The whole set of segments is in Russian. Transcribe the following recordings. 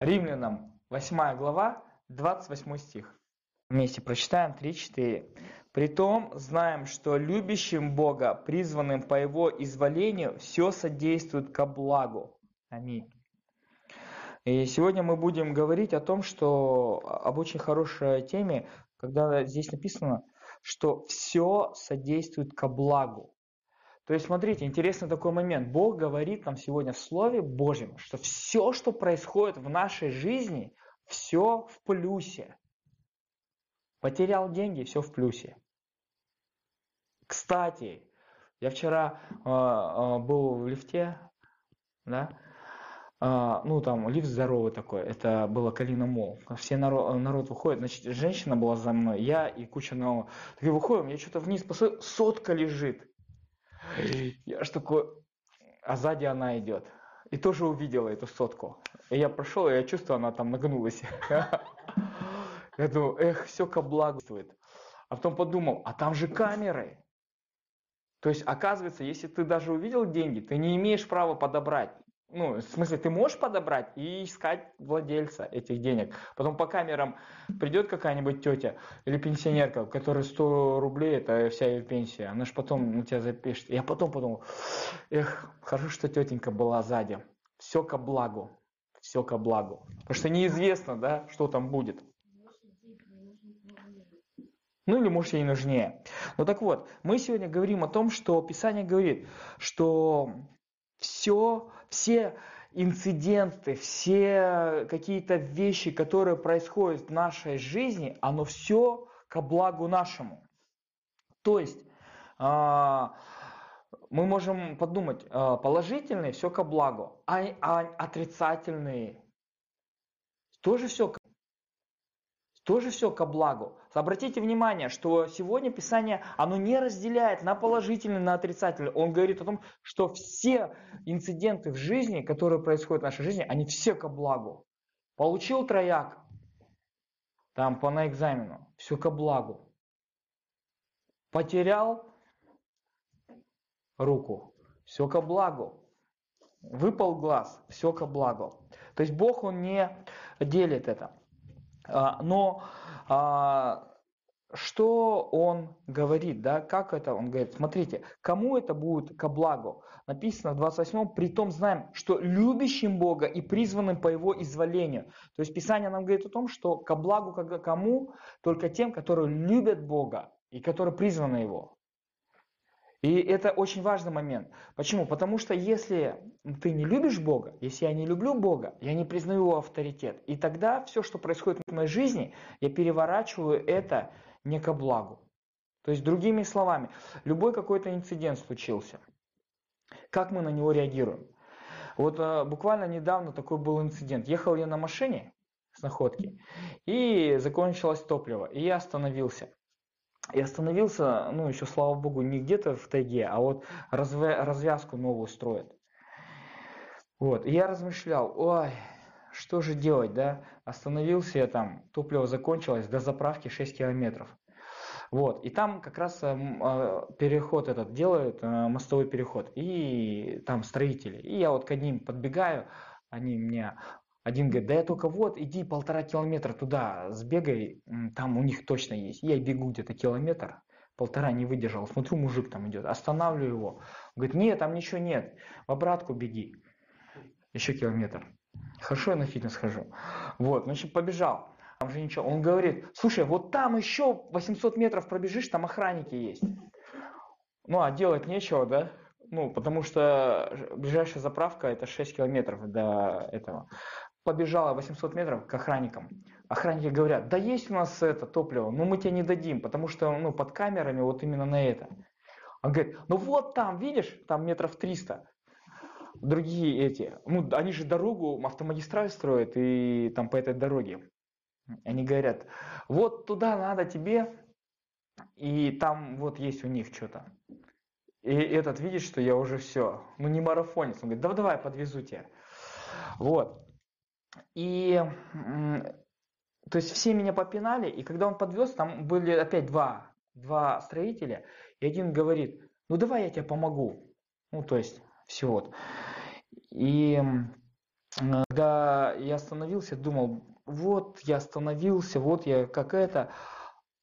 Римлянам 8 глава, 28 стих. Вместе прочитаем 3-4. «Притом знаем, что любящим Бога, призванным по Его изволению, все содействует ко благу». Аминь. И сегодня мы будем говорить о том, что об очень хорошей теме, когда здесь написано, что все содействует ко благу. То есть, смотрите, интересный такой момент. Бог говорит нам сегодня в Слове Божьем, что все, что происходит в нашей жизни, все в плюсе. Потерял деньги, все в плюсе. Кстати, я вчера э, был в лифте, да, э, ну там лифт здоровый такой, это было Калина Мол. Все народ, народ выходит, значит, женщина была за мной, я и куча народу. Так выходим, я что-то вниз посмотрел, сотка лежит. Я ж такой, а сзади она идет. И тоже увидела эту сотку. И я прошел, и я чувствую, она там нагнулась. Я думаю, эх, все ко благу А потом подумал, а там же камеры. То есть, оказывается, если ты даже увидел деньги, ты не имеешь права подобрать ну, в смысле, ты можешь подобрать и искать владельца этих денег. Потом по камерам придет какая-нибудь тетя или пенсионерка, у которой 100 рублей, это вся ее пенсия, она же потом на тебя запишет. Я потом подумал, эх, хорошо, что тетенька была сзади. Все ко благу, все ко благу. Потому что неизвестно, да, что там будет. Ну или может ей нужнее. Ну так вот, мы сегодня говорим о том, что Писание говорит, что все, все инциденты, все какие-то вещи, которые происходят в нашей жизни, оно все ко благу нашему. То есть а, мы можем подумать, а, положительные все ко благу, а, а отрицательные тоже все тоже все ко благу. Обратите внимание, что сегодня Писание, оно не разделяет на положительный, на отрицательный. Он говорит о том, что все инциденты в жизни, которые происходят в нашей жизни, они все ко благу. Получил трояк, там по на экзамену, все ко благу. Потерял руку, все ко благу. Выпал глаз, все ко благу. То есть Бог, Он не делит это. А, но а, что он говорит, да, как это он говорит? Смотрите, кому это будет ко благу? Написано в 28-м, при том знаем, что любящим Бога и призванным по его изволению. То есть Писание нам говорит о том, что ко благу когда кому? Только тем, которые любят Бога и которые призваны Его. И это очень важный момент. Почему? Потому что если ты не любишь Бога, если я не люблю Бога, я не признаю его авторитет. И тогда все, что происходит в моей жизни, я переворачиваю это не ко благу. То есть, другими словами, любой какой-то инцидент случился. Как мы на него реагируем? Вот э, буквально недавно такой был инцидент. Ехал я на машине с находки, и закончилось топливо, и я остановился. И остановился, ну еще слава богу, не где-то в тайге, а вот развязку новую строят. Вот, и я размышлял, ой, что же делать, да? Остановился я там, топливо закончилось, до заправки 6 километров. Вот, и там как раз э, э, переход этот делают, э, мостовой переход, и там строители. И я вот к одним подбегаю, они мне один говорит, да я только вот, иди полтора километра туда, сбегай, там у них точно есть. Я бегу где-то километр, полтора не выдержал, смотрю, мужик там идет, останавливаю его. Он говорит, нет, там ничего нет, в обратку беги. Еще километр. Хорошо, я на фитнес хожу. Вот, значит, побежал. Там же ничего. Он говорит, слушай, вот там еще 800 метров пробежишь, там охранники есть. Ну, а делать нечего, да? Ну, потому что ближайшая заправка это 6 километров до этого побежала 800 метров к охранникам. Охранники говорят, да есть у нас это топливо, но мы тебе не дадим, потому что ну, под камерами вот именно на это. Он говорит, ну вот там, видишь, там метров 300. Другие эти, ну они же дорогу, автомагистраль строят и там по этой дороге. Они говорят, вот туда надо тебе, и там вот есть у них что-то. И этот видит, что я уже все, ну не марафонец. Он говорит, давай, давай, подвезу тебя. Вот. И то есть все меня попинали, и когда он подвез, там были опять два, два строителя, и один говорит, ну давай я тебе помогу. Ну, то есть, все вот. И когда я остановился, думал, вот я остановился, вот я как это.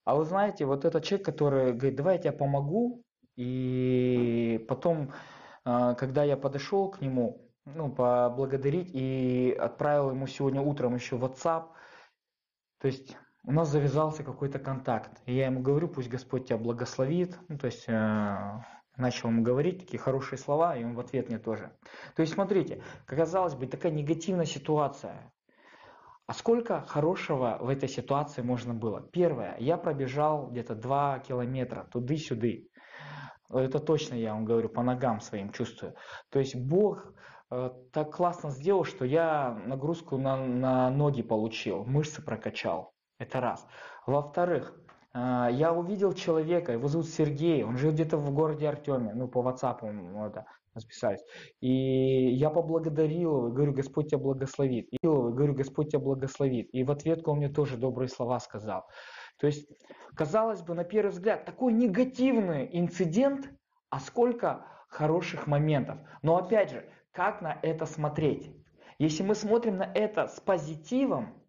А вы знаете, вот этот человек, который говорит, давай я тебе помогу, и потом, а, когда я подошел к нему, ну, поблагодарить и отправил ему сегодня утром еще WhatsApp, то есть у нас завязался какой-то контакт. И я ему говорю, пусть Господь тебя благословит. Ну, то есть э, начал ему говорить такие хорошие слова, и он в ответ мне тоже. То есть смотрите, казалось бы, такая негативная ситуация. А сколько хорошего в этой ситуации можно было? Первое, я пробежал где-то 2 километра туды-сюды. Это точно я вам говорю, по ногам своим чувствую. То есть Бог так классно сделал, что я нагрузку на, на ноги получил, мышцы прокачал. Это раз. Во-вторых, э, я увидел человека, его зовут Сергей, он живет где-то в городе Артеме, ну по WhatsApp мы это расписались. И я поблагодарил его, говорю, Господь тебя благословит. И говорю, Господь тебя благословит. И в ответку он мне тоже добрые слова сказал. То есть, казалось бы, на первый взгляд, такой негативный инцидент, а сколько хороших моментов. Но опять же, как на это смотреть? Если мы смотрим на это с позитивом,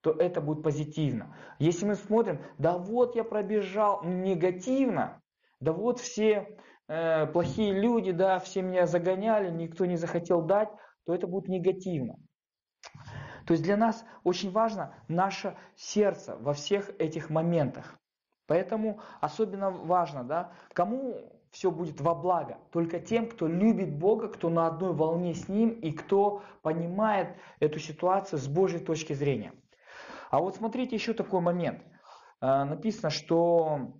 то это будет позитивно. Если мы смотрим, да вот я пробежал негативно, да вот все э, плохие люди, да, все меня загоняли, никто не захотел дать, то это будет негативно. То есть для нас очень важно наше сердце во всех этих моментах. Поэтому особенно важно, да, кому все будет во благо. Только тем, кто любит Бога, кто на одной волне с Ним и кто понимает эту ситуацию с Божьей точки зрения. А вот смотрите еще такой момент. А, написано, что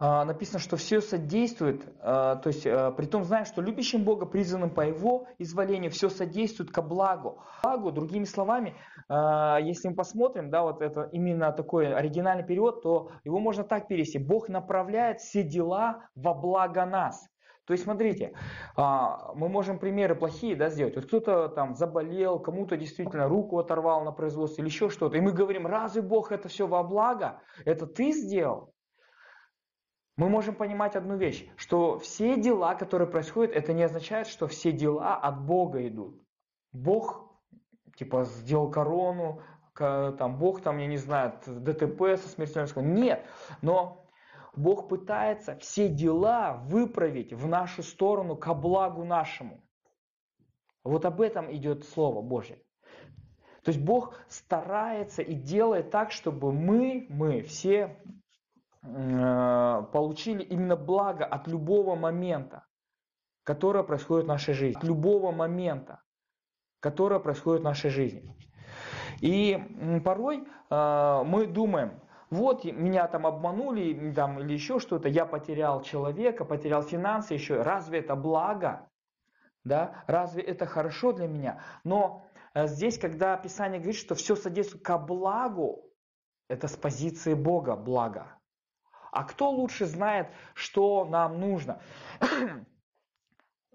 написано, что все содействует, а, то есть при том знаем, что любящим Бога, призванным по Его изволению, все содействует ко благу. Благу, другими словами, если мы посмотрим, да, вот это именно такой оригинальный перевод, то его можно так перевести. Бог направляет все дела во благо нас. То есть, смотрите, а, мы можем примеры плохие да, сделать. Вот кто-то там заболел, кому-то действительно руку оторвал на производстве или еще что-то. И мы говорим, разве Бог это все во благо? Это ты сделал? Мы можем понимать одну вещь, что все дела, которые происходят, это не означает, что все дела от Бога идут. Бог, типа, сделал корону, там, Бог там, я не знаю, ДТП со смертельным Нет, но Бог пытается все дела выправить в нашу сторону ко благу нашему. Вот об этом идет Слово Божье. То есть Бог старается и делает так, чтобы мы, мы все получили именно благо от любого момента, которое происходит в нашей жизни. От любого момента, которое происходит в нашей жизни. И порой э, мы думаем, вот меня там обманули там, или еще что-то, я потерял человека, потерял финансы еще, разве это благо? Да? Разве это хорошо для меня? Но э, здесь, когда Писание говорит, что все содействует ко благу, это с позиции Бога благо. А кто лучше знает, что нам нужно?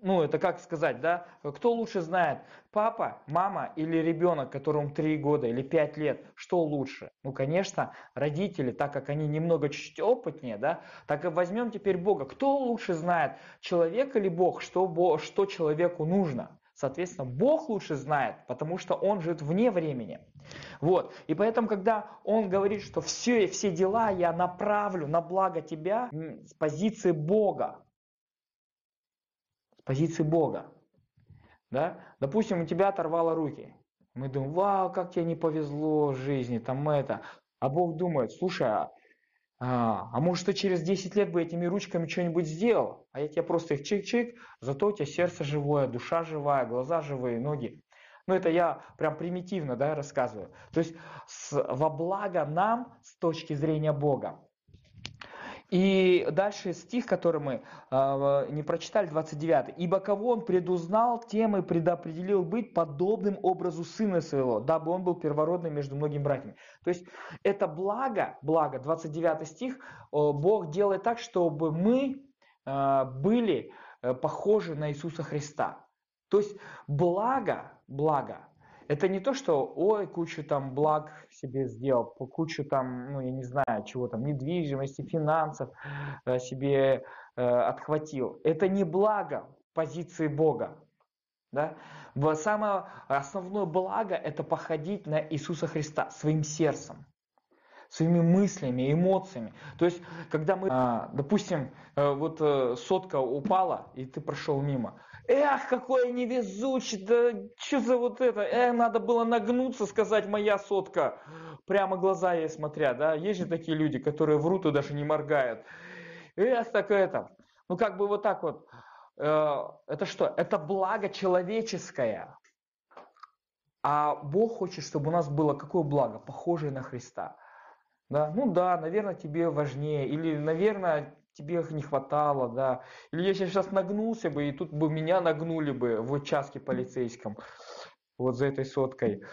ну, это как сказать, да, кто лучше знает, папа, мама или ребенок, которому 3 года или 5 лет, что лучше? Ну, конечно, родители, так как они немного чуть-чуть опытнее, да, так и возьмем теперь Бога. Кто лучше знает, человек или Бог, что, что человеку нужно? Соответственно, Бог лучше знает, потому что Он живет вне времени. Вот. И поэтому, когда Он говорит, что все, все дела я направлю на благо тебя с позиции Бога, позиции Бога. Да? Допустим, у тебя оторвало руки. Мы думаем, вау, как тебе не повезло в жизни, там это. А Бог думает, слушай, а, а, может ты через 10 лет бы этими ручками что-нибудь сделал? А я тебе просто их чик-чик, зато у тебя сердце живое, душа живая, глаза живые, ноги. Ну это я прям примитивно да, рассказываю. То есть с, во благо нам с точки зрения Бога. И дальше стих, который мы э, не прочитали, 29. «Ибо кого он предузнал, тем и предопределил быть подобным образу сына своего, дабы он был первородным между многими братьями». То есть это благо, благо, 29 стих, э, Бог делает так, чтобы мы э, были похожи на Иисуса Христа. То есть благо, благо, это не то, что ой, кучу там благ себе сделал, кучу там, ну я не знаю, чего там, недвижимости, финансов э, себе э, отхватил. Это не благо позиции Бога. Да? Самое основное благо – это походить на Иисуса Христа своим сердцем, своими мыслями, эмоциями. То есть, когда мы, а, допустим, э, вот э, сотка упала, и ты прошел мимо. Эх, какой я невезучий, да что за вот это? Эх, надо было нагнуться, сказать, моя сотка. Прямо глаза ей смотря, да? Есть же такие люди, которые врут и даже не моргают. Эх, так это. Ну, как бы вот так вот. Э, это что? Это благо человеческое. А Бог хочет, чтобы у нас было какое благо? Похожее на Христа. Да? Ну да, наверное, тебе важнее. Или, наверное, тебе их не хватало, да. Или я сейчас нагнулся бы, и тут бы меня нагнули бы в участке полицейском. Вот за этой соткой.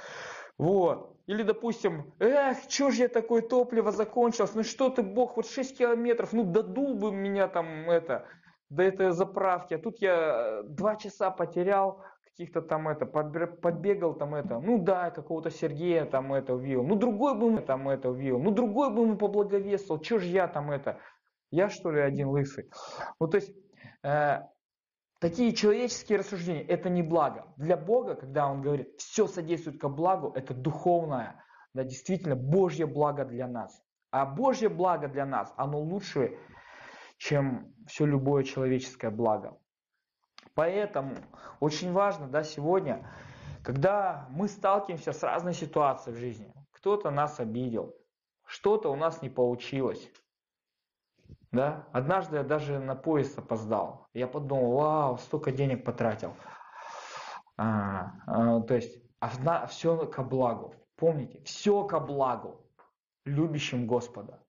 Вот. Или, допустим, эх, что же я такое топливо закончилось, ну что ты, бог, вот 6 километров, ну додул бы меня там это, до этой заправки, а тут я 2 часа потерял, каких-то там это, подбегал там это, ну да, какого-то Сергея там это увидел, ну другой бы мы там это увидел, ну другой бы ему поблаговествовал, что же я там это, я что ли один лысый? Ну то есть, э, такие человеческие рассуждения, это не благо. Для Бога, когда Он говорит, все содействует ко благу, это духовное, да, действительно Божье благо для нас. А Божье благо для нас, оно лучше, чем все любое человеческое благо. Поэтому очень важно да, сегодня, когда мы сталкиваемся с разной ситуацией в жизни, кто-то нас обидел, что-то у нас не получилось. Да? Однажды я даже на поезд опоздал. Я подумал, вау, столько денег потратил. А, а, то есть одна, все ко благу. Помните, все ко благу любящим Господа.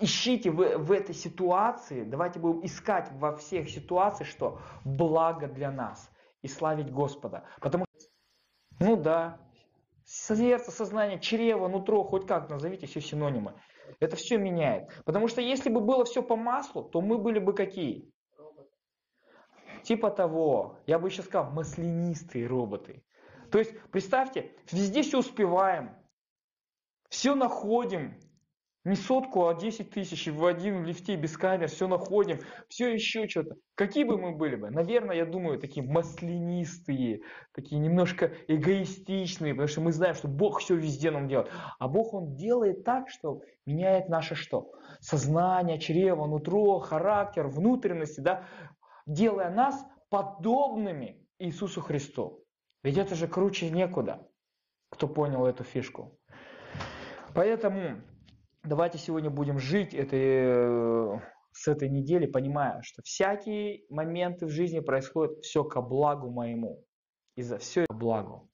Ищите в, в этой ситуации, давайте будем искать во всех ситуациях, что благо для нас и славить Господа. Потому что, ну да, сердце, сознание, чрево, нутро, хоть как назовите все синонимы. Это все меняет. Потому что если бы было все по маслу, то мы были бы какие? Типа того, я бы еще сказал, маслянистые роботы. То есть, представьте, везде все успеваем, все находим, не сотку, а 10 тысяч в один лифте без камер, все находим, все еще что-то. Какие бы мы были бы? Наверное, я думаю, такие маслянистые, такие немножко эгоистичные, потому что мы знаем, что Бог все везде нам делает. А Бог, Он делает так, что меняет наше что? Сознание, чрево, нутро, характер, внутренности, да? делая нас подобными Иисусу Христу. Ведь это же круче некуда, кто понял эту фишку. Поэтому давайте сегодня будем жить этой, э, с этой недели, понимая, что всякие моменты в жизни происходят все ко благу моему. И за все ко благу.